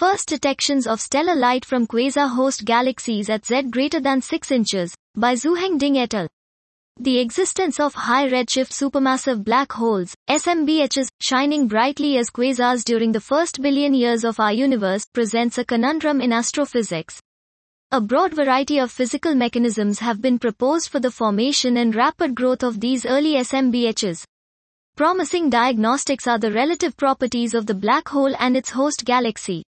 First detections of stellar light from quasar-host galaxies at Z greater than 6 inches, by Xuheng Ding et al. The existence of high redshift supermassive black holes, SMBHs, shining brightly as quasars during the first billion years of our universe, presents a conundrum in astrophysics. A broad variety of physical mechanisms have been proposed for the formation and rapid growth of these early SMBHs. Promising diagnostics are the relative properties of the black hole and its host galaxy.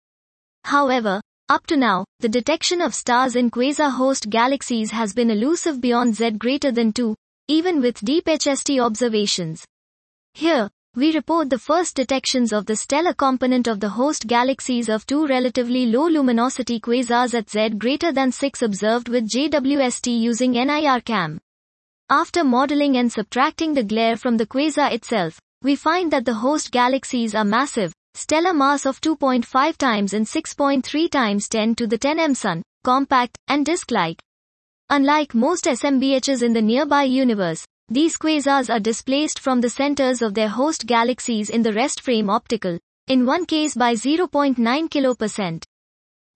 However, up to now, the detection of stars in quasar-host galaxies has been elusive beyond Z greater than 2, even with deep HST observations. Here, we report the first detections of the stellar component of the host galaxies of two relatively low luminosity quasars at Z greater than 6 observed with JWST using NIRCam. After modeling and subtracting the glare from the quasar itself, we find that the host galaxies are massive, stellar mass of 2.5 times and 6.3 times 10 to the 10 m Sun, compact, and disk-like. Unlike most SMBHs in the nearby universe, these quasars are displaced from the centers of their host galaxies in the rest frame optical, in one case by 0.9 kilo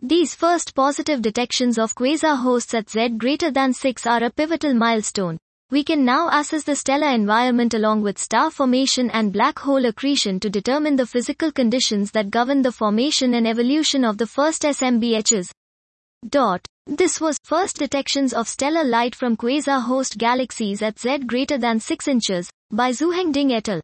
These first positive detections of quasar hosts at Z greater than 6 are a pivotal milestone, we can now assess the stellar environment along with star formation and black hole accretion to determine the physical conditions that govern the formation and evolution of the first SMBHs. Dot. This was first detections of stellar light from quasar host galaxies at Z greater than 6 inches by Xuheng Ding et al.